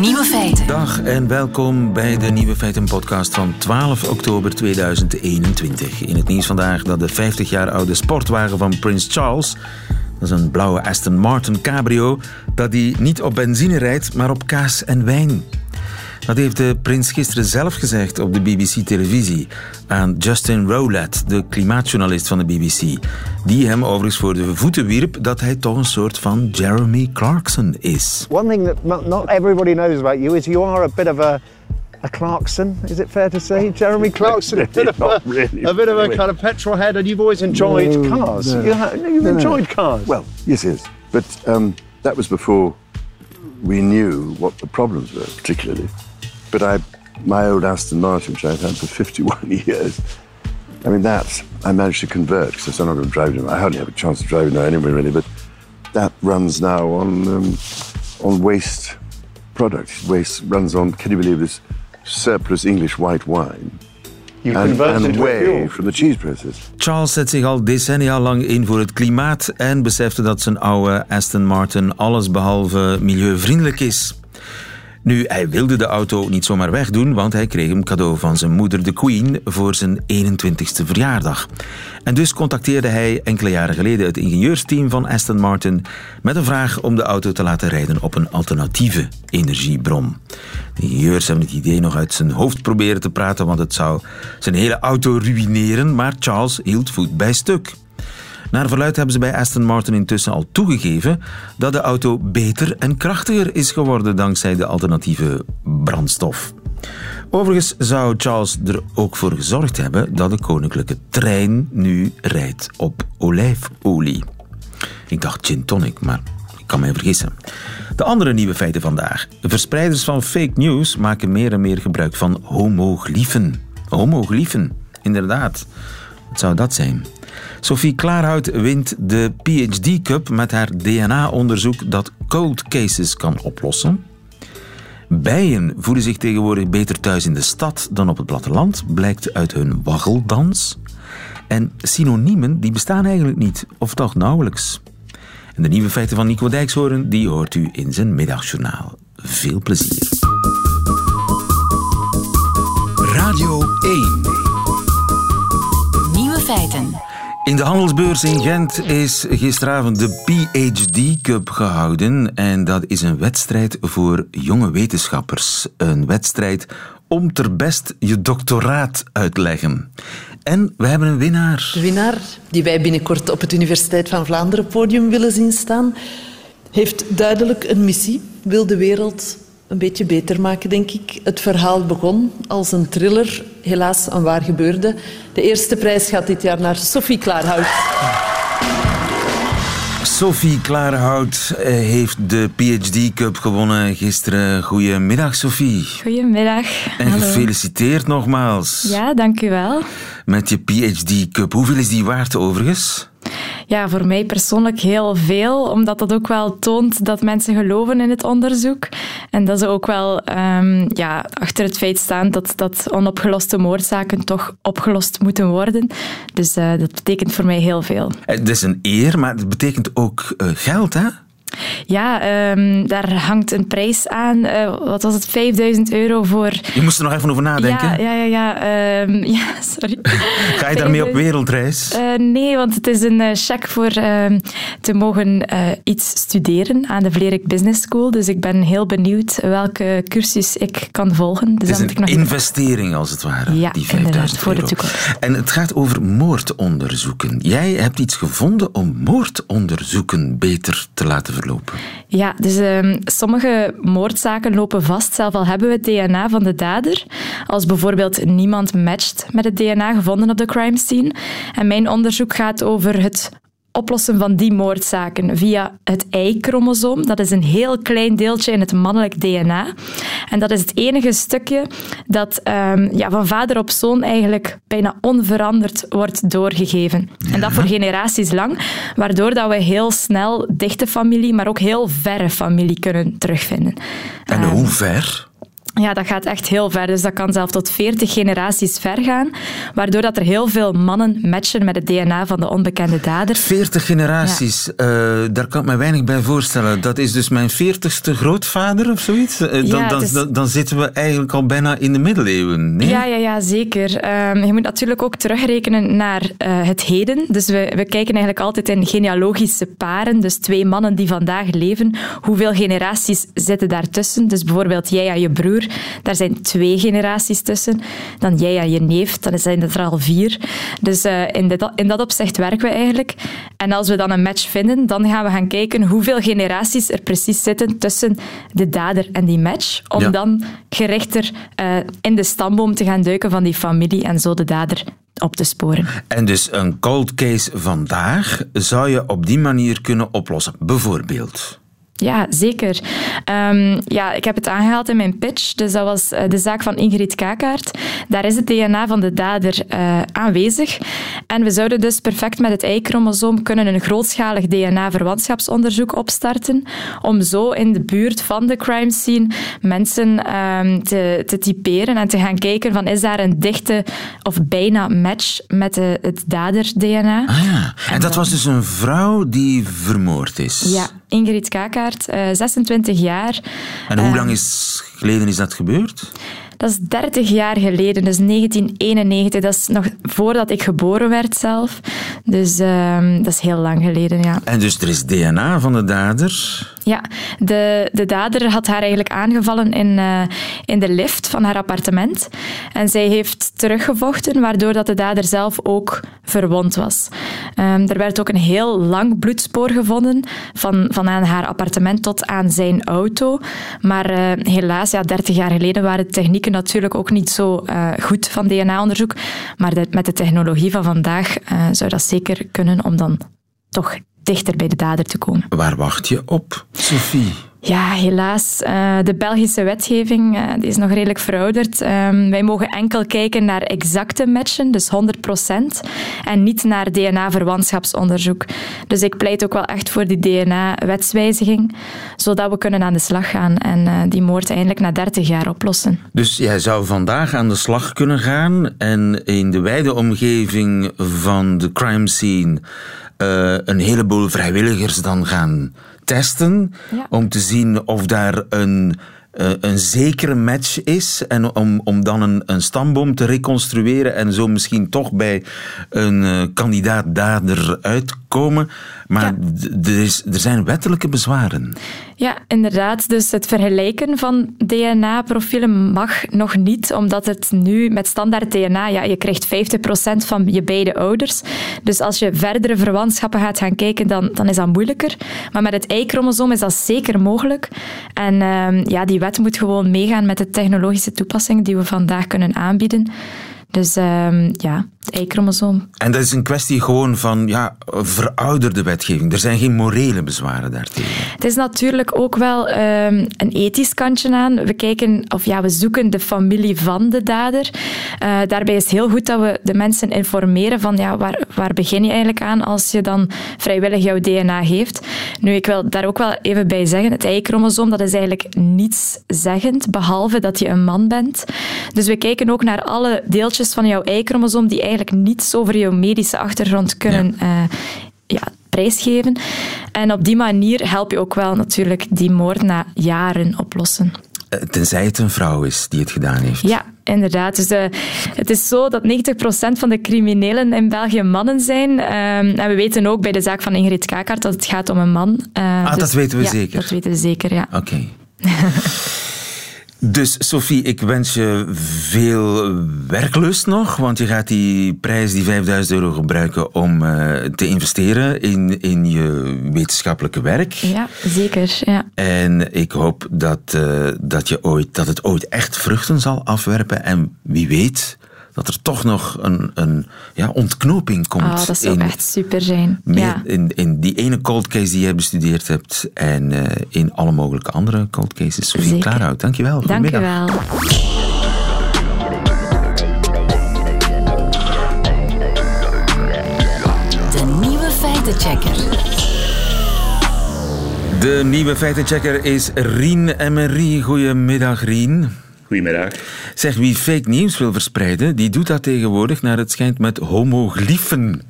Nieuwe feiten. Dag en welkom bij de Nieuwe Feiten podcast van 12 oktober 2021. In het nieuws vandaag dat de 50 jaar oude sportwagen van Prins Charles, dat is een blauwe Aston Martin Cabrio, dat die niet op benzine rijdt, maar op kaas en wijn. Dat heeft de prins gisteren zelf gezegd op de BBC-televisie aan Justin Rowlatt, de klimaatjournalist van de BBC. Die hem overigens voor de voeten wierp dat hij toch een soort van Jeremy Clarkson is. One thing that not everybody knows about you is you are a bit of a a Clarkson, is it fair to say? Jeremy Clarkson, a bit of a, really, a, bit of a kind of petrol head, and you've always enjoyed No, cars. no. You ha- you've no. enjoyed cars. Well, yes, yes. But um, that was before we knew what the problems were, particularly. But I, my old Aston Martin, which I've had for 51 years, I mean, that I managed to convert because I'm not going to drive it. I hardly have a chance to drive it now anyway, really. But that runs now on um, on waste products. Waste runs on, can you believe this, surplus English white wine. you And, converted and to whey fuel. from the cheese presses. Charles zet zich al decennia lang in voor het klimaat en besefte dat zijn oude Aston Martin allesbehalve milieuvriendelijk is. Nu, hij wilde de auto niet zomaar wegdoen, want hij kreeg hem cadeau van zijn moeder, de Queen, voor zijn 21ste verjaardag. En dus contacteerde hij enkele jaren geleden het ingenieursteam van Aston Martin met een vraag om de auto te laten rijden op een alternatieve energiebron. De ingenieurs hebben het idee nog uit zijn hoofd proberen te praten, want het zou zijn hele auto ruïneren, maar Charles hield voet bij stuk. Naar verluid hebben ze bij Aston Martin intussen al toegegeven dat de auto beter en krachtiger is geworden dankzij de alternatieve brandstof. Overigens zou Charles er ook voor gezorgd hebben dat de koninklijke trein nu rijdt op olijfolie. Ik dacht gin tonic, maar ik kan mij vergissen. De andere nieuwe feiten vandaag. Verspreiders van fake news maken meer en meer gebruik van homogliefen. Homogliefen, inderdaad. Wat zou dat zijn? Sophie Klaarhout wint de PhD Cup met haar DNA-onderzoek dat cold cases kan oplossen. Bijen voelen zich tegenwoordig beter thuis in de stad dan op het platteland, blijkt uit hun waggeldans. En synoniemen die bestaan eigenlijk niet, of toch nauwelijks. En de nieuwe feiten van Nico Dijkshoorn, die hoort u in zijn middagjournaal. Veel plezier. Radio 1. Feiten. In de handelsbeurs in Gent is gisteravond de PhD Cup gehouden. En dat is een wedstrijd voor jonge wetenschappers. Een wedstrijd om ter best je doctoraat uitleggen. En we hebben een winnaar. De winnaar, die wij binnenkort op het Universiteit van Vlaanderen podium willen zien staan, heeft duidelijk een missie. Wil de wereld een beetje beter maken, denk ik. Het verhaal begon als een thriller, helaas een waar gebeurde. De eerste prijs gaat dit jaar naar Sophie Klaarhout. Sophie Klaarhout eh, heeft de PhD Cup gewonnen gisteren. Goedemiddag, Sophie. Goedemiddag. En Hallo. gefeliciteerd nogmaals Ja, dank u wel. met je PhD Cup. Hoeveel is die waard overigens? Ja, voor mij persoonlijk heel veel, omdat dat ook wel toont dat mensen geloven in het onderzoek. En dat ze ook wel ehm, ja, achter het feit staan dat, dat onopgeloste moordzaken toch opgelost moeten worden. Dus eh, dat betekent voor mij heel veel. Eh, Het is een eer, maar het betekent ook eh, geld, hè? Ja, ehm, daar hangt een prijs aan. Eh, wat was het? 5000 euro voor... Je moest er nog even over nadenken. Ja, ja, ja. Ja, ehm, ja sorry. Ga je daarmee op wereldreis? Eh, nee, want het is een eh, cheque voor ehm, te mogen iets studeren aan de Vlerik Business School. Dus ik ben heel benieuwd welke cursus ik kan volgen. Dus Het is een nog investering, als het ware, Ja, die inderdaad, 5000 voor de toekomst. En het gaat over moordonderzoeken. Jij hebt iets gevonden om moordonderzoeken beter te laten Ja, dus ehm, sommige moordzaken lopen vast, zelf al hebben we het DNA van de dader. Als bijvoorbeeld niemand matcht met het DNA gevonden op de crime scene. En mijn onderzoek gaat over het oplossen van die moordzaken via het Y-chromosoom. Dat is een heel klein deeltje in het mannelijk DNA. En dat is het enige stukje dat ehm, ja, van vader op zoon eigenlijk bijna onveranderd wordt doorgegeven. En dat voor generaties lang, waardoor dat we heel snel dichte familie, maar ook heel verre familie kunnen terugvinden. En Ehm, hoe ver? Ja, dat gaat echt heel ver. Dus dat kan zelfs tot 40 generaties ver gaan. Waardoor dat er heel veel mannen matchen met het DNA van de onbekende dader. 40 generaties, eh, daar kan ik me weinig bij voorstellen. Dat is dus mijn 40ste grootvader of zoiets? Eh, dan, Ja, dan, het is- dan, dan zitten we eigenlijk al bijna in de middeleeuwen. Nee? Ja, ja, ja zeker. Ehm, je moet natuurlijk ook terugrekenen naar eh, het heden. Dus we, we kijken eigenlijk altijd in genealogische paren. Dus twee mannen die vandaag leven. Hoeveel generaties zitten daartussen? Dus bijvoorbeeld jij en je broer, daar zijn twee generaties tussen. Dan jij en je neef, dan zijn het er al vier. Dus eh, in, dit, in dat opzicht werken we eigenlijk. En als we dan een match vinden, dan gaan we gaan kijken hoeveel generaties er precies zitten tussen de dader en die match. Om Ja. dan gerichter eh, in de stamboom te gaan duiken van die familie en zo de dader op te sporen. En dus een cold case vandaag zou je op die manier kunnen oplossen. Bijvoorbeeld. Ja, zeker. Ehm, ja, ik heb het aangehaald in mijn pitch. Dus dat was eh, de zaak van Ingrid Kakaert. Daar is het DNA van de dader eh, aanwezig. En we zouden dus perfect met het Y-chromosoom kunnen een grootschalig DNA-verwantschapsonderzoek opstarten. Om zo in de buurt van de crime scene mensen ehm, te, te typeren en te gaan kijken van is daar een dichte of bijna match met de, het dader-DNA. Ah ja. En dat was dus een vrouw die vermoord is. Ja, Ingrid Kakaert, eh 26 jaar. En hoe Eh, lang is geleden is dat gebeurd? Dat is 30 jaar geleden, dus 1991. Dat is nog voordat ik geboren werd zelf. Dus ehm, dat is heel lang geleden, ja. En dus er is DNA van de dader. Ja, de, de dader had haar eigenlijk aangevallen in, eh, in de lift van haar appartement. En zij heeft teruggevochten, waardoor dat de dader zelf ook verwond was. Ehm, er werd ook een heel lang bloedspoor gevonden, van, van aan haar appartement tot aan zijn auto. Maar eh, helaas, ja, 30 jaar geleden waren de technieken natuurlijk ook niet zo eh, goed van DNA-onderzoek. Maar met de technologie van vandaag zou dat zeker kunnen om dan toch dichter bij de dader te komen. Waar wacht je op, Sophie? Ja, helaas. eh, de Belgische wetgeving eh, die is nog redelijk verouderd. Ehm, wij mogen enkel kijken naar exacte matchen, dus 100%, en niet naar DNA-verwantschapsonderzoek. Dus ik pleit ook wel echt voor die DNA-wetswijziging, zodat we kunnen aan de slag gaan en eh, die moord eindelijk na 30 jaar oplossen. Dus jij zou vandaag aan de slag kunnen gaan en in de wijde omgeving van de crime scene eh, een heleboel vrijwilligers dan gaan testen Ja. om te zien of daar een, eh, een zekere match is en om, om dan een, een stamboom te reconstrueren en zo misschien toch bij een eh, kandidaat dader uitkomen. Maar Ja. er, is, er zijn wettelijke bezwaren. Ja, inderdaad. Dus het vergelijken van DNA-profielen mag nog niet, omdat het nu met standaard DNA, ja, je krijgt 50% van je beide ouders. Dus als je verdere verwantschappen gaat gaan kijken, dan, dan is dat moeilijker. Maar met het Y-chromosoom is dat zeker mogelijk. En ehm, ja, die wet moet gewoon meegaan met de technologische toepassingen die we vandaag kunnen aanbieden. Dus ehm, ja, het Y-chromosoom. En dat is een kwestie gewoon van ja, verouderde wetgeving. Er zijn geen morele bezwaren daartegen. Het is natuurlijk ook wel ehm, een ethisch kantje aan. We kijken, of ja, we zoeken de familie van de dader. Eh, daarbij is het heel goed dat we de mensen informeren van ja, waar, waar begin je eigenlijk aan als je dan vrijwillig jouw DNA geeft. Nu, ik wil daar ook wel even bij zeggen, het Y-chromosoom, dat is eigenlijk niets zeggend, behalve dat je een man bent. Dus we kijken ook naar alle deeltjes van jouw Y-chromosoom die eigenlijk niets over jouw medische achtergrond kunnen eh, ja, prijsgeven. En op die manier help je ook wel natuurlijk die moord na jaren oplossen. Eh, Tenzij het een vrouw is die het gedaan heeft. Ja, inderdaad. Dus, eh, het is zo dat 90% van de criminelen in België mannen zijn. Ehm, en we weten ook bij de zaak van Ingrid Kakart dat het gaat om een man. Ah, dat weten we ja, zeker. Dat weten we zeker, ja. Oké. Dus Sophie, ik wens je veel werklust nog, want je gaat die prijs, die 5000 euro, gebruiken om eh, te investeren in, in je wetenschappelijke werk. Ja, zeker. Ja. En ik hoop dat, eh, dat, je ooit, dat het ooit echt vruchten zal afwerpen. En wie weet dat er toch nog een, een ja, ontknoping komt. Ah, dat zou in, echt super zijn. meer ja. in, in die ene cold case die jij bestudeerd hebt. En eh, in alle mogelijke andere cold cases. Sophie Zeker. Klaarhout, dankjewel. Dank je Goedemiddag. wel. De nieuwe feitenchecker. De nieuwe feitenchecker is Rien Emery. Goedemiddag, Rien. Goedemiddag. Zeg, wie fake nieuws wil verspreiden, die doet dat tegenwoordig naar het schijnt met homoglyphen.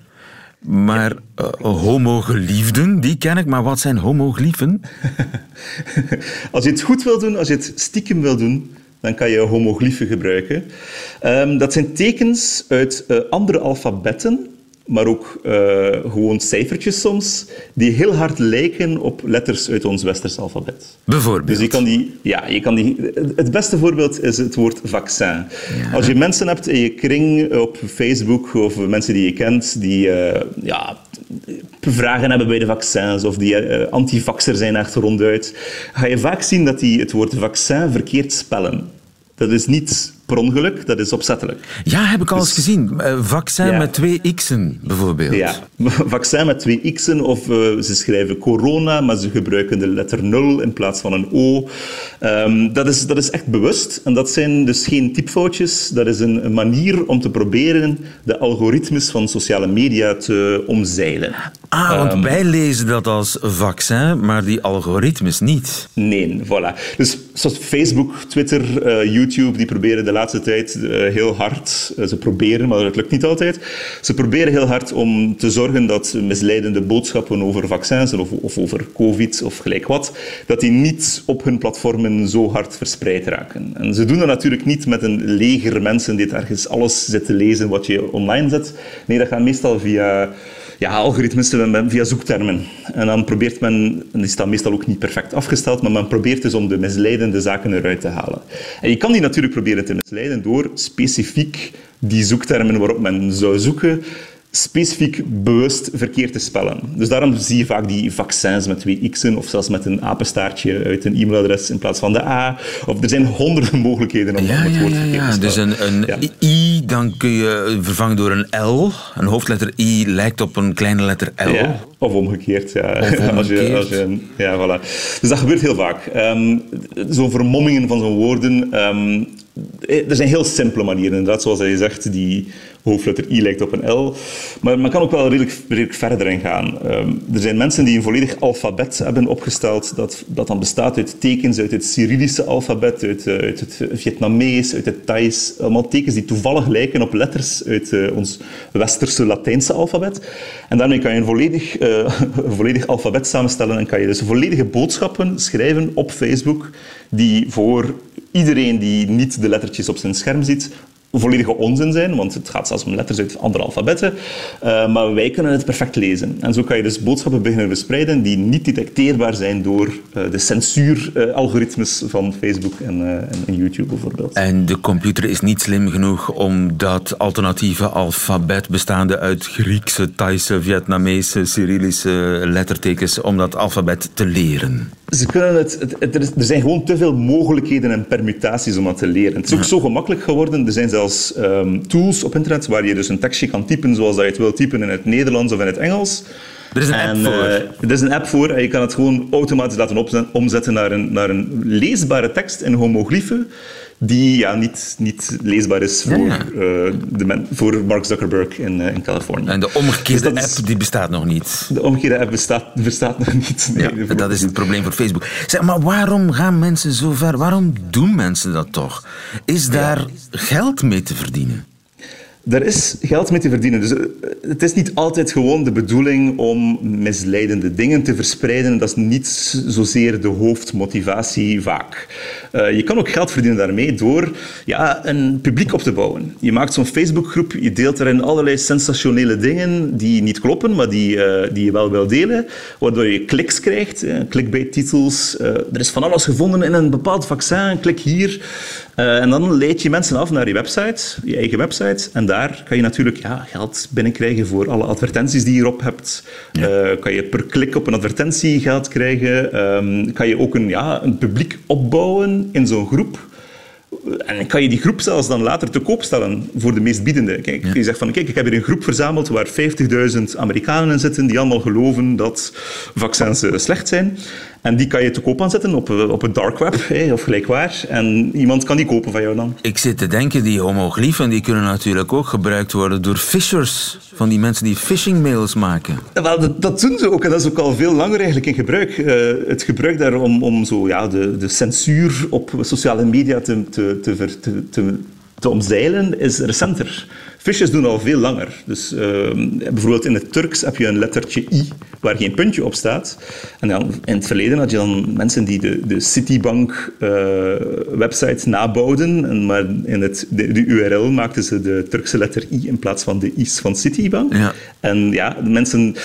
Maar uh, homogeliefden, die ken ik, maar wat zijn homoglyphen? als je het goed wil doen, als je het stiekem wil doen, dan kan je homoglyphen gebruiken. Um, dat zijn tekens uit uh, andere alfabetten maar ook uh, gewoon cijfertjes soms, die heel hard lijken op letters uit ons westers alfabet. Bijvoorbeeld? Dus je kan die, ja, je kan die, het beste voorbeeld is het woord vaccin. Ja. Als je mensen hebt in je kring op Facebook of mensen die je kent, die uh, ja, vragen hebben bij de vaccins of die uh, antivaxer zijn echt ronduit, ga je vaak zien dat die het woord vaccin verkeerd spellen. Dat is niet per ongeluk, dat is opzettelijk. Ja, heb ik al eens dus- gezien. Uh, vaccin ja. met twee x'en, bijvoorbeeld. Ja, vaccin met twee x'en, of uh, ze schrijven corona, maar ze gebruiken de letter 0 in plaats van een O. Um, dat, is, dat is echt bewust. En dat zijn dus geen typfoutjes. Dat is een, een manier om te proberen de algoritmes van sociale media te omzeilen. Ah, want um, wij lezen dat als vaccin, maar die algoritmes niet. Nee, voilà. Dus zoals Facebook, Twitter, uh, YouTube, die proberen de laatste tijd uh, heel hard, uh, ze proberen, maar dat lukt niet altijd, ze proberen heel hard om te zorgen dat misleidende boodschappen over vaccins of, of over covid of gelijk wat, dat die niet op hun platformen zo hard verspreid raken. En ze doen dat natuurlijk niet met een leger mensen die ergens alles zitten lezen wat je online zet. Nee, dat gaat meestal via ja, algoritmes via zoektermen. En dan probeert men, en die staan meestal ook niet perfect afgesteld, maar men probeert dus om de misleidende zaken eruit te halen. En je kan die natuurlijk proberen te misleiden door specifiek die zoektermen waarop men zou zoeken specifiek bewust verkeerd te spellen. Dus daarom zie je vaak die vaccins met twee x'en of zelfs met een apenstaartje uit een e-mailadres in plaats van de A. Of er zijn honderden mogelijkheden om ja, het woord ja, verkeerd ja, te Dus een, een I, dan kun je vervangen door een L. Een hoofdletter I lijkt op een kleine letter L. Ja, of omgekeerd, ja. Of omgekeerd. Als je, als je, ja, voilà. Dus dat gebeurt heel vaak. Um, zo'n vermommingen van zo'n woorden... Um, er zijn heel simpele manieren, inderdaad, zoals je zegt, die hoofdletter I lijkt op een L. Maar man kan ook wel redelijk, verder in gaan. Um, er zijn mensen die een volledig alfabet hebben opgesteld, dat, dat dan bestaat uit tekens uit het Cyrillische alfabet, uit, uit het Vietnamees, uit het Thais. Allemaal tekens die toevallig lijken op letters uit uh, ons westerse Latijnse alfabet. En daarmee kan je een volledig, uh, een volledig alfabet samenstellen en kan je dus volledige boodschappen schrijven op Facebook die voor iedereen die niet de lettertjes op zijn scherm ziet, volledige onzin zijn, want het gaat zelfs om letters uit andere alfabetten. Uh, maar wij kunnen het perfect lezen. En zo kan je dus boodschappen beginnen verspreiden die niet detecteerbaar zijn door uh, de censuuralgoritmes uh, van Facebook en, en, en, YouTube bijvoorbeeld. En de computer is niet slim genoeg om dat alternatieve alfabet bestaande uit Griekse, Thaise, Vietnamese, Cyrillische lettertekens, om dat alfabet te leren. Ze kunnen het, het, het, er zijn gewoon te veel mogelijkheden en permutaties om dat te leren. Het is ook zo gemakkelijk geworden. Er zijn zelfs um, tools op internet waar je dus een tekstje kan typen zoals dat je het wil typen in het Nederlands of in het Engels. Er is een app en, voor. Uh, er is een app voor en je kan het gewoon automatisch laten omzetten naar een, naar een leesbare tekst in homoglyphen die ja, niet, niet leesbaar is voor, ja. Uh, de men, voor Mark Zuckerberg in, uh, in Californië. En de omgekeerde dus app is, die bestaat nog niet. De omgekeerde app bestaat, bestaat nog niet. Nee, ja, dat is het probleem voor Facebook. Zeg, maar waarom gaan mensen zo ver? Waarom doen mensen dat toch? Is daar geld mee te verdienen? Er is geld mee te verdienen. Dus het is niet altijd gewoon de bedoeling om misleidende dingen te verspreiden. Dat is niet zozeer de hoofdmotivatie vaak. Uh, je kan ook geld verdienen daarmee door ja, een publiek op te bouwen. Je maakt zo'n Facebookgroep, je deelt erin allerlei sensationele dingen die niet kloppen, maar die, uh, die je wel wil delen, waardoor je kliks krijgt, uh, clickbait-titels. er is van alles gevonden in een bepaald vaccin, klik hier. En dan leid je mensen af naar je website, je eigen website, en daar kan je natuurlijk ja, geld binnenkrijgen voor alle advertenties die je erop hebt. Ja. Uh, kan je per klik op een advertentie geld krijgen. Um, kan je ook een, ja, een publiek opbouwen in zo'n groep. En kan je die groep zelfs dan later te koop stellen voor de meest biedende. Kijk, ja. Je zegt van, kijk, ik heb hier een groep verzameld waar 50.000 Amerikanen in zitten die allemaal geloven dat vaccins slecht zijn. En die kan je te koop aanzetten op, eh, op het dark web hè, of gelijkwaar. En iemand kan die kopen van jou dan. Ik zit te denken, die homoglyphen die kunnen natuurlijk ook gebruikt worden door fishers. Van die mensen die phishing mails maken. Wel, dat, dat, doen ze ook en dat is ook al veel langer eigenlijk in gebruik. Uh, het gebruik daar om, om zo, ja, de, de censuur op sociale media te, te, te, te, te omzeilen is recenter. Visjes doen al veel langer. Dus uh, bijvoorbeeld in het Turks heb je een lettertje i waar geen puntje op staat. En dan, in het verleden had je dan mensen die de, de Citibank-website uh, nabouwden, en maar in het, de, de, URL maakten ze de Turkse letter i in plaats van de i's van Citibank. Ja. En ja, de mensen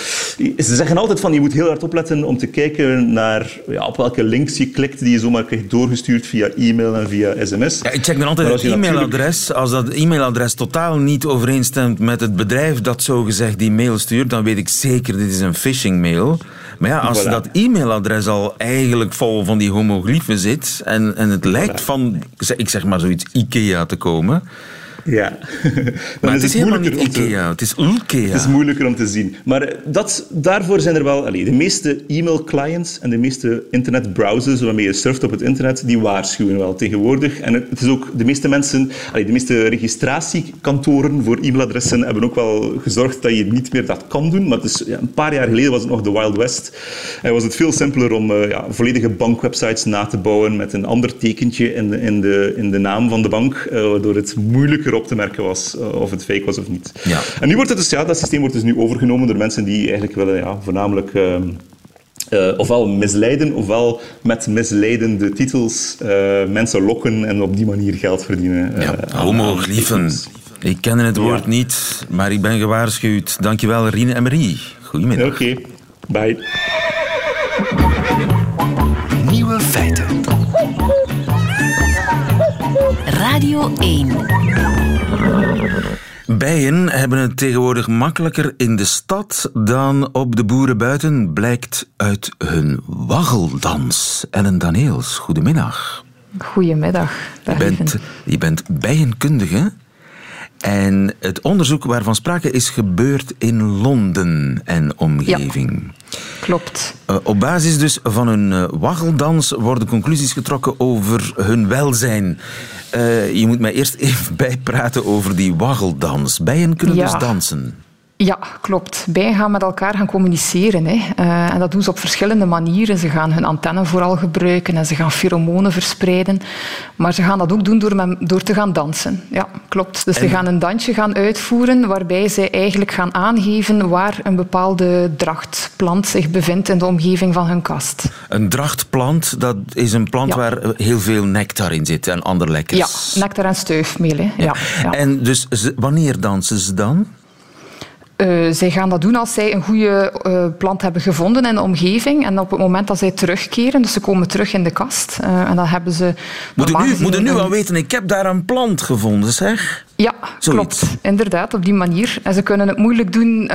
ze zeggen altijd van je moet heel hard opletten om te kijken naar ja, op welke links je klikt die je zomaar krijgt doorgestuurd via e-mail en via sms. Ja, ik check dan altijd het e-mailadres. Als dat e-mailadres totaal niet overeenstemt met het bedrijf dat zogezegd die mail stuurt, dan weet ik zeker dit is een phishing mail. Maar ja, als dat e-mailadres al eigenlijk vol van die homoglyphen zit en, en het lijkt van, ik zeg maar zoiets, IKEA te komen, ja. maar het is, helemaal niet IKEA, het is Ikea. Het is moeilijker om te zien. Maar eh, dat, daarvoor zijn er wel... Allee, de meeste e-mail-clients en de meeste internetbrowsers waarmee je surft op het internet, die waarschuwen wel tegenwoordig. En het is ook... De meeste mensen... Allee, de meeste registratiekantoren voor e-mailadressen hebben ook wel gezorgd dat je niet meer dat kan doen. Maar het is, ja, een paar jaar geleden was het nog de Wild West. En was het veel simpeler om uh, ja, volledige bankwebsites na te bouwen met een ander tekentje in de, in de, in de naam van de bank, uh, waardoor het moeilijker op te merken was uh, of het fake was of niet. Ja. En nu wordt het dus, ja, dat systeem wordt dus nu overgenomen door mensen die eigenlijk willen ja, voornamelijk uh, uh, ofwel misleiden, ofwel met misleidende titels mensen lokken en op die manier geld verdienen. ja, homoglyphen. Ik ken het woord niet, maar ik ben gewaarschuwd. Dankjewel, Rine en Marie. Goedemiddag. Oké, okay. bye. Nieuwe feiten. Radio 1. Bijen hebben het tegenwoordig makkelijker in de stad dan op de boeren buiten, blijkt uit hun waggeldans. Ellen Daneels, goedemiddag. Goedemiddag. Je bent, je bent bijenkundige en het onderzoek waarvan sprake is gebeurd in Londen en omgeving. Ja, klopt. Uh, op basis dus van hun uh, waggeldans worden conclusies getrokken over hun welzijn. Uh, je moet mij eerst even bijpraten over die waggeldans. Bijen kunnen ja. dus dansen. Ja, klopt. Bijen gaan met elkaar gaan communiceren. Hè. Uh, en dat doen ze op verschillende manieren. Ze gaan hun antennen vooral gebruiken en ze gaan pheromonen verspreiden. Maar ze gaan dat ook doen door, met, door te gaan dansen. Ja, klopt. Dus en... ze gaan een dansje gaan uitvoeren waarbij ze eigenlijk gaan aangeven waar een bepaalde drachtplant zich bevindt in de omgeving van hun kast. Een drachtplant, dat is een plant ja. waar heel veel nectar in zit en ander lekkers. Ja, nectar en stuifmeel. Hè. Ja. Ja, En dus wanneer dansen ze dan? Uh, zij gaan dat doen als zij een goede uh, plant hebben gevonden in de omgeving. En op het moment dat zij terugkeren, dus ze komen terug in de kast. Uh, en dan hebben ze. Moet u nu, moet u nu al weten, ik heb daar een plant gevonden, zeg? Ja, Zoiets. klopt. Inderdaad, op die manier. En ze kunnen het moeilijk doen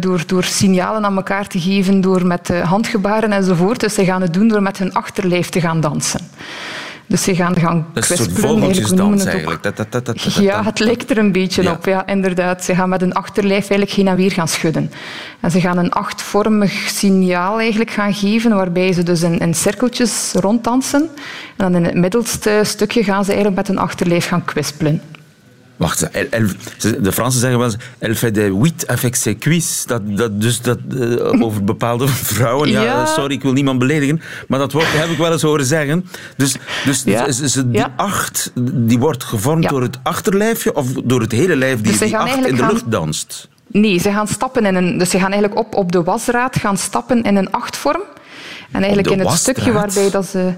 door, door signalen aan elkaar te geven, door met handgebaren enzovoort. Dus ze gaan het doen door met hun achterlijf te gaan dansen. Dus ze gaan gaan dat is een vogeltjesdans eigenlijk. Dat, dat, dat, ja, het lijkt er een beetje ja. op. Ja, inderdaad. Ze gaan met een achterlijf eigenlijk heen en weer gaan schudden. En ze gaan een achtvormig signaal eigenlijk gaan geven, waarbij ze dus in, in cirkeltjes ronddansen. En dan in het middelste stukje gaan ze eigenlijk met hun achterlijf gaan kwispelen. Wacht, de Fransen zeggen wel eens, elle fait des huit avec ses cuisses. Dat, dat, dus dat, uh, over bepaalde vrouwen. Ja, ja, sorry, ik wil niemand beledigen. Maar dat wordt, heb ik wel eens horen zeggen. Dus, dus ja. die ja. acht die wordt gevormd door het achterlijfje of door het hele lijf die, dus die acht in de lucht gaan... danst? Nee, ze gaan stappen in een... Dus ze gaan eigenlijk op, op de wasraad gaan stappen in een achtvorm. En eigenlijk in het stukje waarbij dat ze...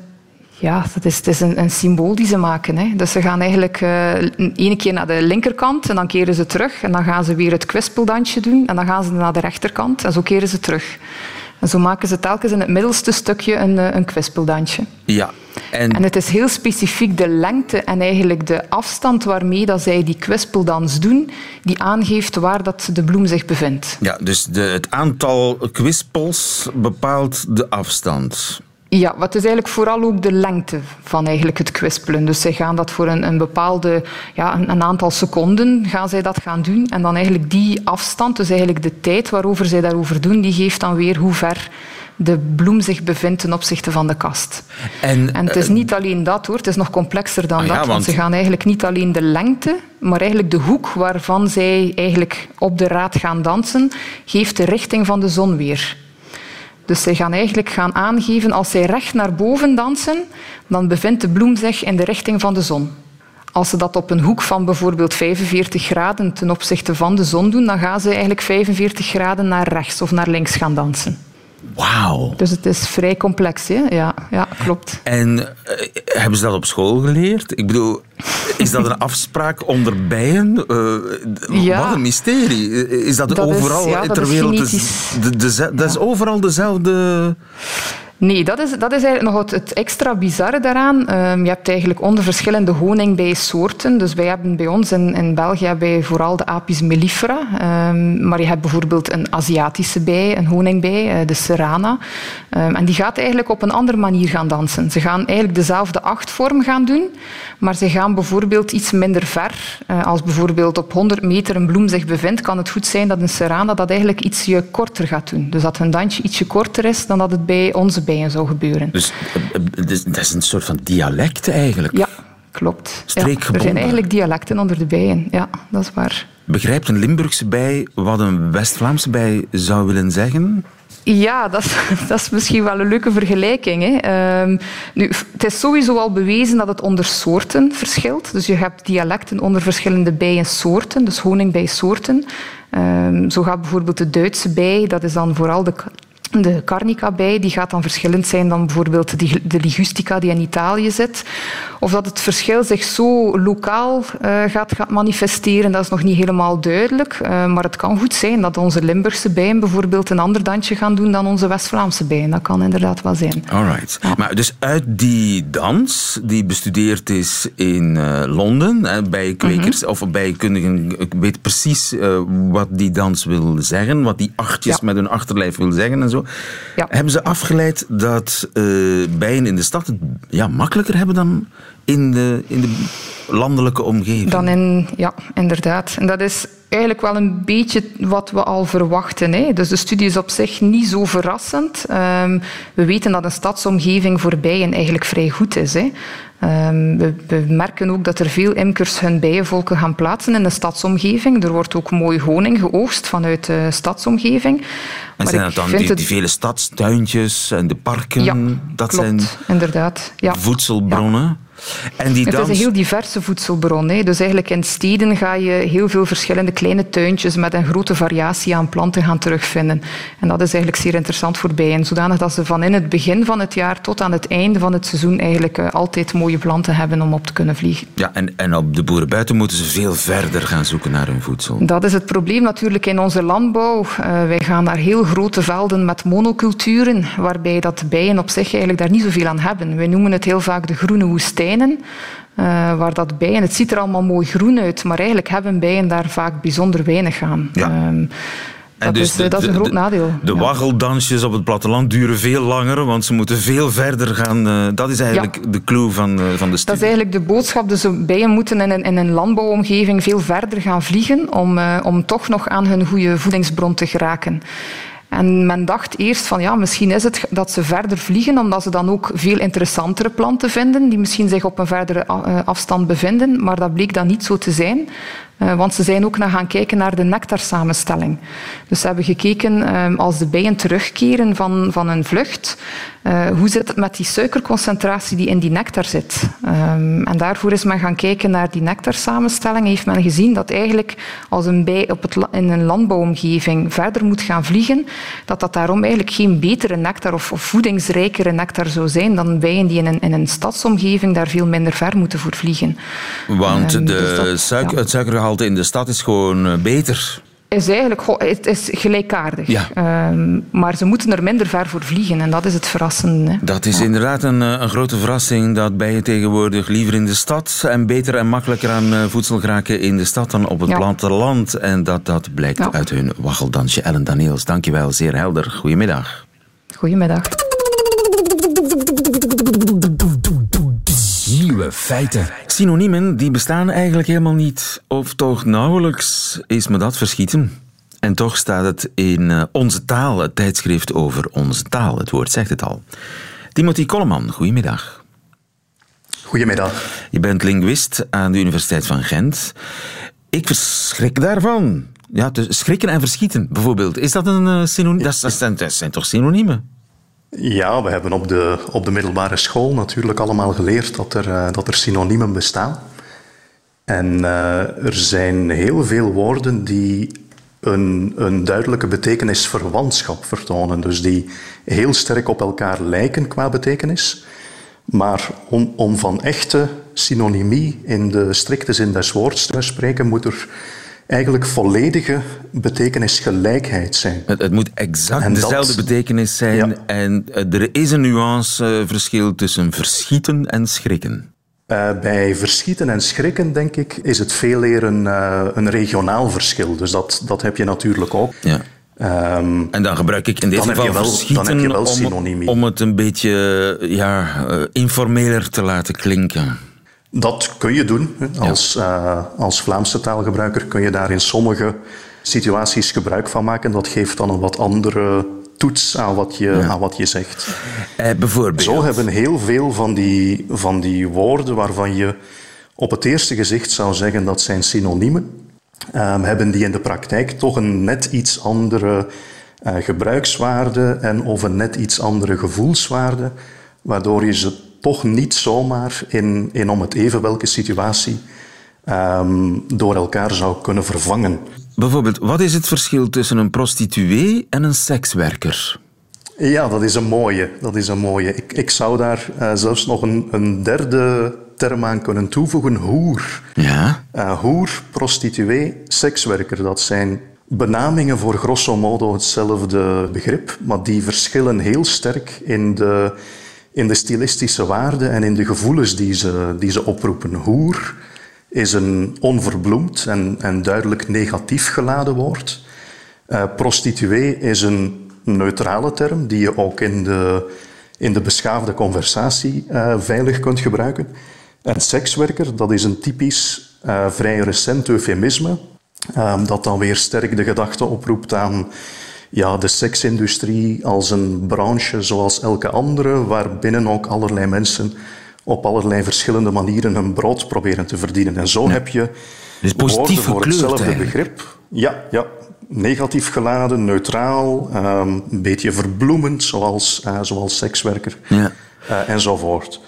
Ja, dat is, het is een, een, symbool die ze maken. Hè. Dus ze gaan eigenlijk uh, ene keer naar de linkerkant en dan keren ze terug. En dan gaan ze weer het kwispeldansje doen en dan gaan ze naar de rechterkant en zo keren ze terug. En zo maken ze telkens in het middelste stukje een, een kwispeldansje. Ja. En... en het is heel specifiek de lengte en eigenlijk de afstand waarmee dat zij die kwispeldans doen, die aangeeft waar dat de bloem zich bevindt. Ja, dus de, het aantal kwispels bepaalt de afstand. Ja, wat is eigenlijk vooral ook de lengte van eigenlijk het kwispelen. Dus zij gaan dat voor een, een bepaalde, ja, een, een, aantal seconden gaan zij dat gaan doen. En dan eigenlijk die afstand, dus eigenlijk de tijd waarover zij daarover doen, die geeft dan weer hoe ver de bloem zich bevindt ten opzichte van de kast. En, en het is niet alleen dat hoor, het is nog complexer dan ah dat. want... ze gaan eigenlijk niet alleen de lengte, maar eigenlijk de hoek waarvan zij eigenlijk op de raad gaan dansen, geeft de richting van de zon weer. Dus zij gaan eigenlijk gaan aangeven, als zij recht naar boven dansen, dan bevindt de bloem zich in de richting van de zon. Als ze dat op een hoek van bijvoorbeeld 45 graden ten opzichte van de zon doen, dan gaan ze eigenlijk 45 graden naar rechts of naar links gaan dansen. Wauw. Dus het is vrij complex, hè? Ja, ja klopt. En uh, hebben ze dat op school geleerd? Ik bedoel, is dat een afspraak onder bijen? Uh, ja. Wat een mysterie. Is dat, dat overal is, ja, ter wereld? De, de, dat is overal dezelfde Nee, dat is, dat is eigenlijk nog het, het extra bizarre daaraan. Um, je hebt eigenlijk onder verschillende honingbijsoorten. Dus wij hebben bij ons in, in België hebben vooral de Apis mellifera. Um, maar je hebt bijvoorbeeld een Aziatische bij, een honingbij, uh, de Serrana. Um, en die gaat eigenlijk op een andere manier gaan dansen. Ze gaan eigenlijk dezelfde achtvorm gaan doen, maar ze gaan bijvoorbeeld iets minder ver. Uh, als bijvoorbeeld op 100 meter een bloem zich bevindt, kan het goed zijn dat een Serrana dat eigenlijk ietsje korter gaat doen. Dus dat hun dansje ietsje korter is dan dat het bij onze zou gebeuren. Dus eh, dat is een soort van dialect eigenlijk? Ja, klopt. Ja, er zijn eigenlijk dialecten onder de bijen, ja, dat is waar. Begrijpt een Limburgse bij wat een West-Vlaamse bij zou willen zeggen? Ja, dat is, dat is misschien wel een leuke vergelijking. Hè. Um, nu, het is sowieso al bewezen dat het onder soorten verschilt. Dus je hebt dialecten onder verschillende bijensoorten, dus honingbijsoorten. Um, zo gaat bijvoorbeeld de Duitse bij, dat is dan vooral de de carnica bij, die gaat dan verschillend zijn dan bijvoorbeeld de ligustica die in Italië zit. Of dat het verschil zich zo lokaal uh, gaat, gaat, manifesteren, dat is nog niet helemaal duidelijk. Uh, maar het kan goed zijn dat onze Limburgse bijen bijvoorbeeld een ander dansje gaan doen dan onze West-Vlaamse bijen. Dat kan inderdaad wel zijn. Alright. Maar dus uit die dans, die bestudeerd is in uh, Londen, hè, bij kwekers mm -hmm. of bij kundigen, ik weet precies wat die dans wil zeggen, wat die achtjes ja. met hun achterlijf wil zeggen en zo. Hebben ze afgeleid dat uh, bijen in de stad het ja, makkelijker hebben dan in de, in de landelijke omgeving? Dan in, ja, inderdaad. En dat is eigenlijk wel een beetje wat we al verwachten. Hè. Dus de studie is op zich niet zo verrassend. Um, we weten dat een stadsomgeving voor bijen eigenlijk vrij goed is. Hè. Um, we, we, merken ook dat er veel imkers hun bijenvolken gaan plaatsen in de stadsomgeving. Er wordt ook mooi honing geoogst vanuit de stadsomgeving. En zijn dat dan die, die, vele stadstuintjes en de parken? Ja, dat klopt, zijn inderdaad. Ja. voedselbronnen? Ja. En die dans... Het is een heel diverse voedselbron. Hè. Dus eigenlijk in steden ga je heel veel verschillende kleine tuintjes met een grote variatie aan planten gaan terugvinden. En dat is eigenlijk zeer interessant voor bijen. Zodanig dat ze van in het begin van het jaar tot aan het einde van het seizoen eigenlijk uh, altijd mooie planten hebben om op te kunnen vliegen. Ja, en, en op de boeren buiten moeten ze veel verder gaan zoeken naar hun voedsel. Dat is het probleem natuurlijk in onze landbouw. Uh, wij gaan naar heel grote velden met monoculturen, waarbij dat bijen op zich eigenlijk daar niet zoveel aan hebben. Wij noemen het heel vaak de groene woestijn uh, waar dat bijen, het ziet er allemaal mooi groen uit, maar eigenlijk hebben bijen daar vaak bijzonder weinig aan. Ja. Um, dat, dus is, de, dat is een groot nadeel. De, ja. waggeldansjes op het platteland duren veel langer, want ze moeten veel verder gaan. Uh, dat is eigenlijk ja. de clue van, uh, van de studie. Dat is eigenlijk de boodschap. Dus bijen moeten in een, in een landbouwomgeving veel verder gaan vliegen om, uh, om toch nog aan hun goede voedingsbron te geraken. En men dacht eerst van ja, misschien is het dat ze verder vliegen, omdat ze dan ook veel interessantere planten vinden, die misschien zich op een verdere afstand bevinden. Maar dat bleek dan niet zo te zijn. Uh, want ze zijn ook naar gaan kijken naar de nectarsamenstelling. Dus ze hebben gekeken uh, als de bijen terugkeren van, van een vlucht, uh, hoe zit het met die suikerconcentratie die in die nectar zit. Um, en daarvoor is men gaan kijken naar die nectarsamenstelling. Heeft men gezien dat eigenlijk als een bij op het, in een landbouwomgeving verder moet gaan vliegen, dat dat daarom eigenlijk geen betere nectar of, of voedingsrijkere nectar zou zijn dan bijen die in een, in een stadsomgeving daar veel minder ver moeten voor vliegen. Want um, de dus dat, suiker, ja. het suikergehalte in de stad is gewoon eh, beter is eigenlijk het is gelijkaardig. Ja. Um, maar ze moeten er minder ver voor vliegen en dat is het verrassende. Dat is ja. inderdaad een, eh, een, grote verrassing dat bijen tegenwoordig liever in de stad en beter en makkelijker aan eh, voedsel geraken in de stad dan op het ja. platteland. En dat, dat blijkt uit hun waggeldansje. Ellen Daniels, dankjewel, zeer helder. Goedemiddag. Goedemiddag. Feiten. Synoniemen die bestaan eigenlijk helemaal niet, of toch nauwelijks is me dat verschieten. En toch staat het in uh, Onze Taal, het tijdschrift over onze taal. Het woord zegt het al. Timothy Kolleman, goedemiddag. Goedemiddag. Je bent linguist aan de Universiteit van Gent. Ik verschrik daarvan. Ja, schrikken en verschieten, bijvoorbeeld. Is dat een uh, synoniem? Dat, zijn, dat zijn toch synoniemen? Ja, we hebben op de, op de middelbare school natuurlijk allemaal geleerd dat er, uh, dat er synoniemen bestaan. En uh, er zijn heel veel woorden die een, een duidelijke betekenisverwantschap vertonen. Dus die heel sterk op elkaar lijken qua betekenis. Maar om, om van echte synonymie in de strikte zin des woords te spreken, moet er eigenlijk volledige betekenisgelijkheid zijn. Het, het moet exact dezelfde betekenis zijn. En eh, er is een nuanceverschil tussen verschieten en schrikken. Uh, bij verschieten en schrikken, denk ik, is het veel eer een, uh, een regionaal verschil. Dus dat, dat heb je natuurlijk ook. Ja. Um, en dan gebruik ik in dit geval wel, verschieten dan heb je wel om, om het een beetje ja, informeler te laten klinken. Dat kun je doen. Als, ja. als Vlaamse taalgebruiker kun je daar in sommige situaties gebruik van maken. Dat geeft dan een wat andere toets aan wat je, ja. aan wat je zegt. Eh, bijvoorbeeld? Zo hebben heel veel van die, van die woorden waarvan je op het eerste gezicht zou zeggen dat zijn synoniemen, um, hebben die in de praktijk toch een net iets andere uh, gebruikswaarde en of een net iets andere gevoelswaarde, waardoor je ze toch niet zomaar in, in om het even welke situatie um, door elkaar zou kunnen vervangen. Bijvoorbeeld, wat is het verschil tussen een prostituee en een sekswerker? Ja, dat is een mooie. Dat is een mooie. Ik, ik zou daar uh, zelfs nog een, een, derde term aan kunnen toevoegen. Hoer. Ja? Uh, hoer, prostituee, sekswerker. Dat zijn benamingen voor grosso modo hetzelfde begrip, maar die verschillen heel sterk in de, in de stilistische waarde en in de gevoelens die ze, die ze oproepen. Hoer is een onverbloemd en, en duidelijk negatief geladen woord. Uh, prostituee is een neutrale term die je ook in de, in de beschaafde conversatie uh, veilig kunt gebruiken. En sekswerker, dat is een typisch uh, vrij recent eufemisme, uh, dat dan weer sterk de gedachte oproept aan ja, de seksindustrie als een branche zoals elke andere, waarbinnen ook allerlei mensen op allerlei verschillende manieren hun brood proberen te verdienen. En zo ja. heb je dus positief voor hetzelfde eigenlijk. begrip. Ja, ja, negatief geladen, neutraal, um, een beetje verbloemend, zoals, uh, zoals sekswerker ja. uh, enzovoort.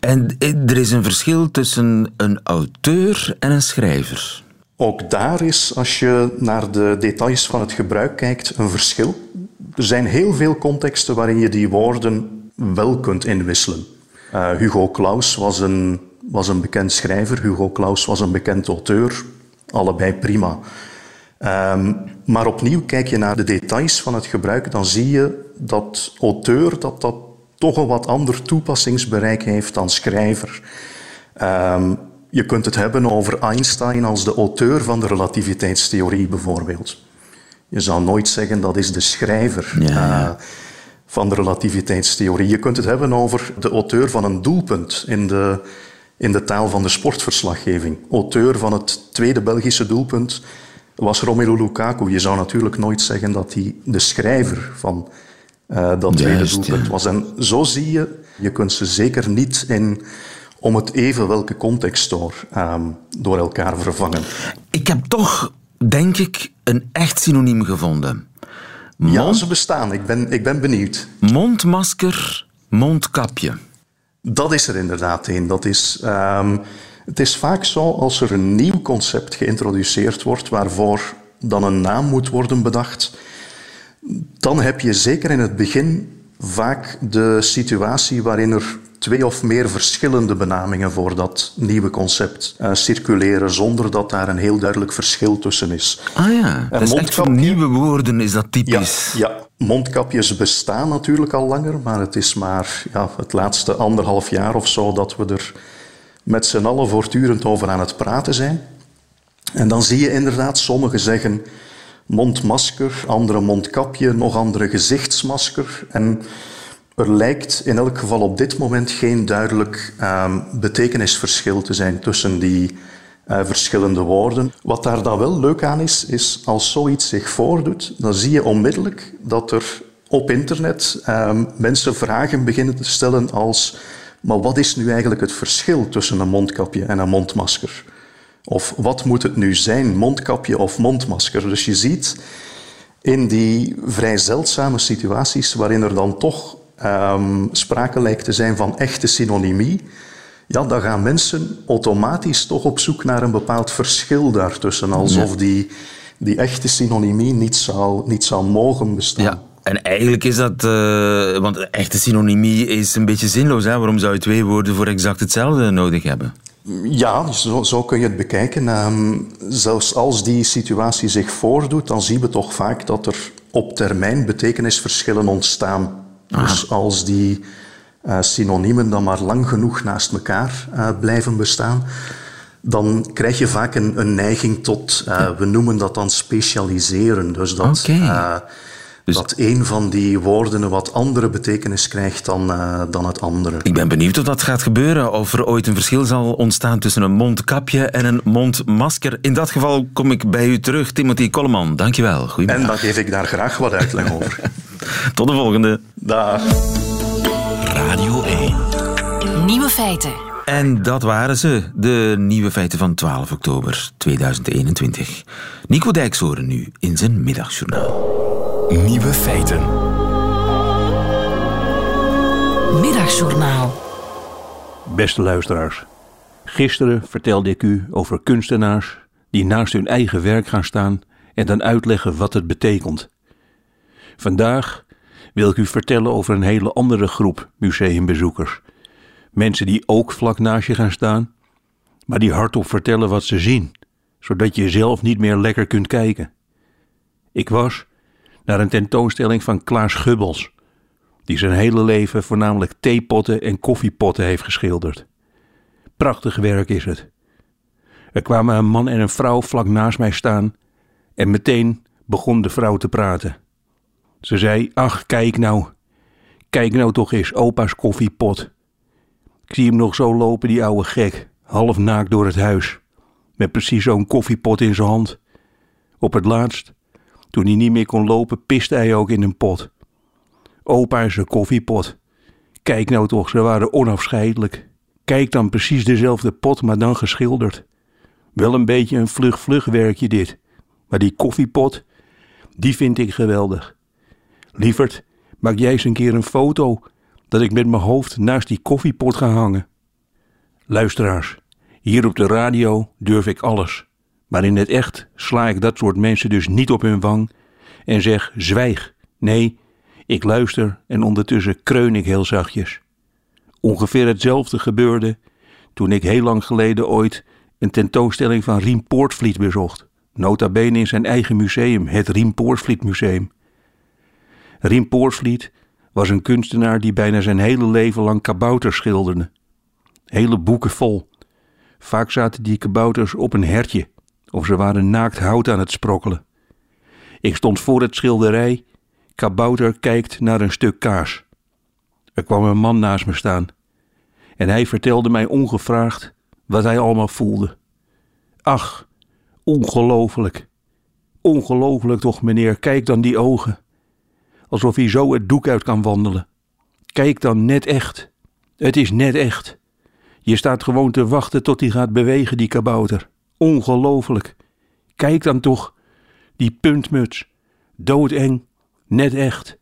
En er is een verschil tussen een auteur en een schrijver. Ook daar is, als je naar de details van het gebruik kijkt, een verschil. Er zijn heel veel contexten waarin je die woorden wel kunt inwisselen. Uh, Hugo Claus was een, was een bekend schrijver, Hugo Claus was een bekend auteur. Allebei prima. Um, maar opnieuw, kijk je naar de details van het gebruik, dan zie je dat auteur dat dat toch een wat ander toepassingsbereik heeft dan schrijver. Um, je kunt het hebben over Einstein als de auteur van de relativiteitstheorie bijvoorbeeld. Je zou nooit zeggen dat is de schrijver. Ja, ja. Uh, van de relativiteitstheorie. Je kunt het hebben over de auteur van een doelpunt in de, in de taal van de sportverslaggeving. Auteur van het tweede Belgische doelpunt was Romelu Lukaku. Je zou natuurlijk nooit zeggen dat hij de schrijver van uh, dat tweede doelpunt ja. was. En zo zie je, je kunt ze zeker niet in om het even welke context door, um, door elkaar vervangen. Ik heb toch, denk ik, een echt synoniem gevonden. Mond, ja, ze bestaan. Ik ben, ik ben benieuwd. Mondmasker, mondkapje. Dat is er inderdaad een. Dat is, um, het is vaak zo als er een nieuw concept geïntroduceerd wordt waarvoor dan een naam moet worden bedacht, dan heb je zeker in het begin vaak de situatie waarin er twee of meer verschillende benamingen voor dat nieuwe concept uh, circuleren, zonder dat daar een heel duidelijk verschil tussen is. Ah ja, dat is echt voor nieuwe woorden is dat typisch. Ja, ja, mondkapjes bestaan natuurlijk al langer, maar het is maar ja, het laatste anderhalf jaar of zo dat we er met z'n allen voortdurend over aan het praten zijn. En dan zie je inderdaad, sommigen zeggen mondmasker, andere mondkapje, nog andere gezichtsmasker. En er lijkt in elk geval op dit moment geen duidelijk um, betekenisverschil te zijn tussen die, uh, verschillende woorden. Wat daar dan wel leuk aan is, is als zoiets zich voordoet, dan zie je onmiddellijk dat er op internet uh, mensen vragen beginnen te stellen als maar wat is nu eigenlijk het verschil tussen een mondkapje en een mondmasker? Of wat moet het nu zijn, mondkapje of mondmasker? Dus je ziet in die vrij zeldzame situaties waarin er dan toch um, sprake lijkt te zijn van echte synonymie, ja, dan gaan mensen automatisch toch op zoek naar een bepaald verschil daartussen, alsof die, die echte synonymie niet zou, niet zou mogen bestaan. Ja. En eigenlijk is dat, uh, want echte synonymie is een beetje zinloos. Hè? Waarom zou je twee woorden voor exact hetzelfde nodig hebben? Ja, zo, zo kun je het bekijken. Um, zelfs als die situatie zich voordoet, dan zien we toch vaak dat er op termijn betekenisverschillen ontstaan. Dus als die uh, synoniemen dan maar lang genoeg naast elkaar uh, blijven bestaan, dan krijg je vaak een, een neiging tot, uh, we noemen dat dan specialiseren. Dus dat, okay. dus dat een van die woorden een wat andere betekenis krijgt dan, dan het andere. Ik ben benieuwd of dat gaat gebeuren, of er ooit een verschil zal ontstaan tussen een mondkapje en een mondmasker. In dat geval kom ik bij u terug, Timothy Kolleman. Dankjewel. Goedemiddag. En dan geef ik daar graag wat uitleg over. Tot de volgende. Dag. Radio 1. Nieuwe feiten. En dat waren ze, de nieuwe feiten van 12 oktober 2021. Nico Dijkshoorn nu in zijn middagjournaal. Nieuwe feiten. Middagjournaal. Beste luisteraars. Gisteren vertelde ik u over kunstenaars die naast hun eigen werk gaan staan en dan uitleggen wat het betekent. Vandaag wil ik u vertellen over een hele andere groep museumbezoekers. Mensen die ook vlak naast je gaan staan, maar die hardop vertellen wat ze zien, zodat je zelf niet meer lekker kunt kijken. Ik was naar een tentoonstelling van Klaas Gubbels, die zijn hele leven voornamelijk theepotten en koffiepotten heeft geschilderd. Prachtig werk is het. Er kwamen een man en een vrouw vlak naast mij staan en meteen begon de vrouw te praten. Ze zei: Ach, kijk nou. Kijk nou toch eens, opa's koffiepot. Ik zie hem nog zo lopen, die oude gek, half naakt door het huis. Met precies zo'n koffiepot in zijn hand. Op het laatst, toen hij niet meer kon lopen, piste hij ook in een pot. Opa een koffiepot. Kijk nou toch, ze waren onafscheidelijk. Kijk dan precies dezelfde pot, maar dan geschilderd. Wel een beetje een vlug-vlug werkje dit. Maar die koffiepot, die vind ik geweldig. Lieverd, maak jij eens een keer een foto dat ik met mijn hoofd naast die koffiepot ga hangen. Luisteraars, hier op de radio durf ik alles. Maar in het echt sla ik dat soort mensen dus niet op hun wang en zeg zwijg. Nee, ik luister en ondertussen kreun ik heel zachtjes. Ongeveer hetzelfde gebeurde toen ik heel lang geleden ooit een tentoonstelling van Riem Poortvliet bezocht. Nota bene in zijn eigen museum, het Riem Poortvliet Museum. Riem Poortvliet was een kunstenaar die bijna zijn hele leven lang kabouters schilderde. Hele boeken vol. Vaak zaten die kabouters op een hertje of ze waren naakt hout aan het sprokkelen. Ik stond voor het schilderij. Kabouter kijkt naar een stuk kaas. Er kwam een man naast me staan en hij vertelde mij ongevraagd wat hij allemaal voelde. Ach, ongelooflijk. Ongelooflijk toch, meneer, kijk dan die ogen alsof hij zo het doek uit kan wandelen. Kijk dan net echt. Het is net echt. Je staat gewoon te wachten tot hij gaat bewegen, die kabouter. Ongelooflijk. Kijk dan toch. Die puntmuts. Doodeng. Net echt.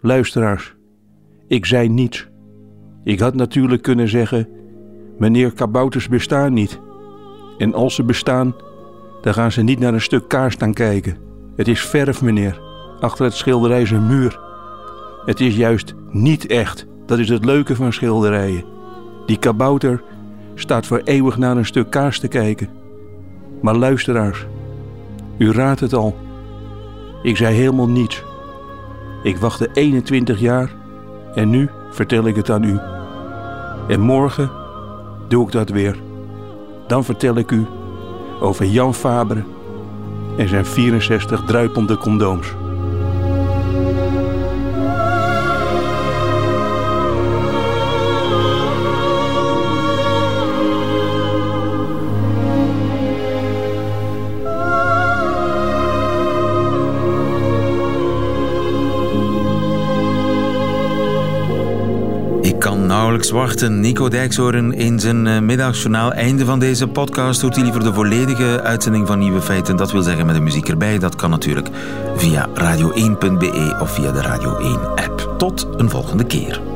Luisteraars, ik zei niets. Ik had natuurlijk kunnen zeggen: Meneer, kabouters bestaan niet. En als ze bestaan, dan gaan ze niet naar een stuk kaars staan kijken. Het is verf, meneer achter het schilderij een muur. Het is juist niet echt. Dat is het leuke van schilderijen. Die kabouter staat voor eeuwig naar een stuk kaas te kijken. Maar luisteraars, u raadt het al. Ik zei helemaal niets. Ik wachtte 21 jaar en nu vertel ik het aan u. En morgen doe ik dat weer. Dan vertel ik u over Jan Fabre en zijn 64 druipende condooms. Nauwelijks. Nico Dijkshoorn in zijn uh, middagjournaal. Einde van deze podcast. Hoort u liever de volledige uitzending van Nieuwe Feiten? Dat wil zeggen met de muziek erbij. Dat kan natuurlijk via radio1.be of via de Radio 1 app. Tot een volgende keer.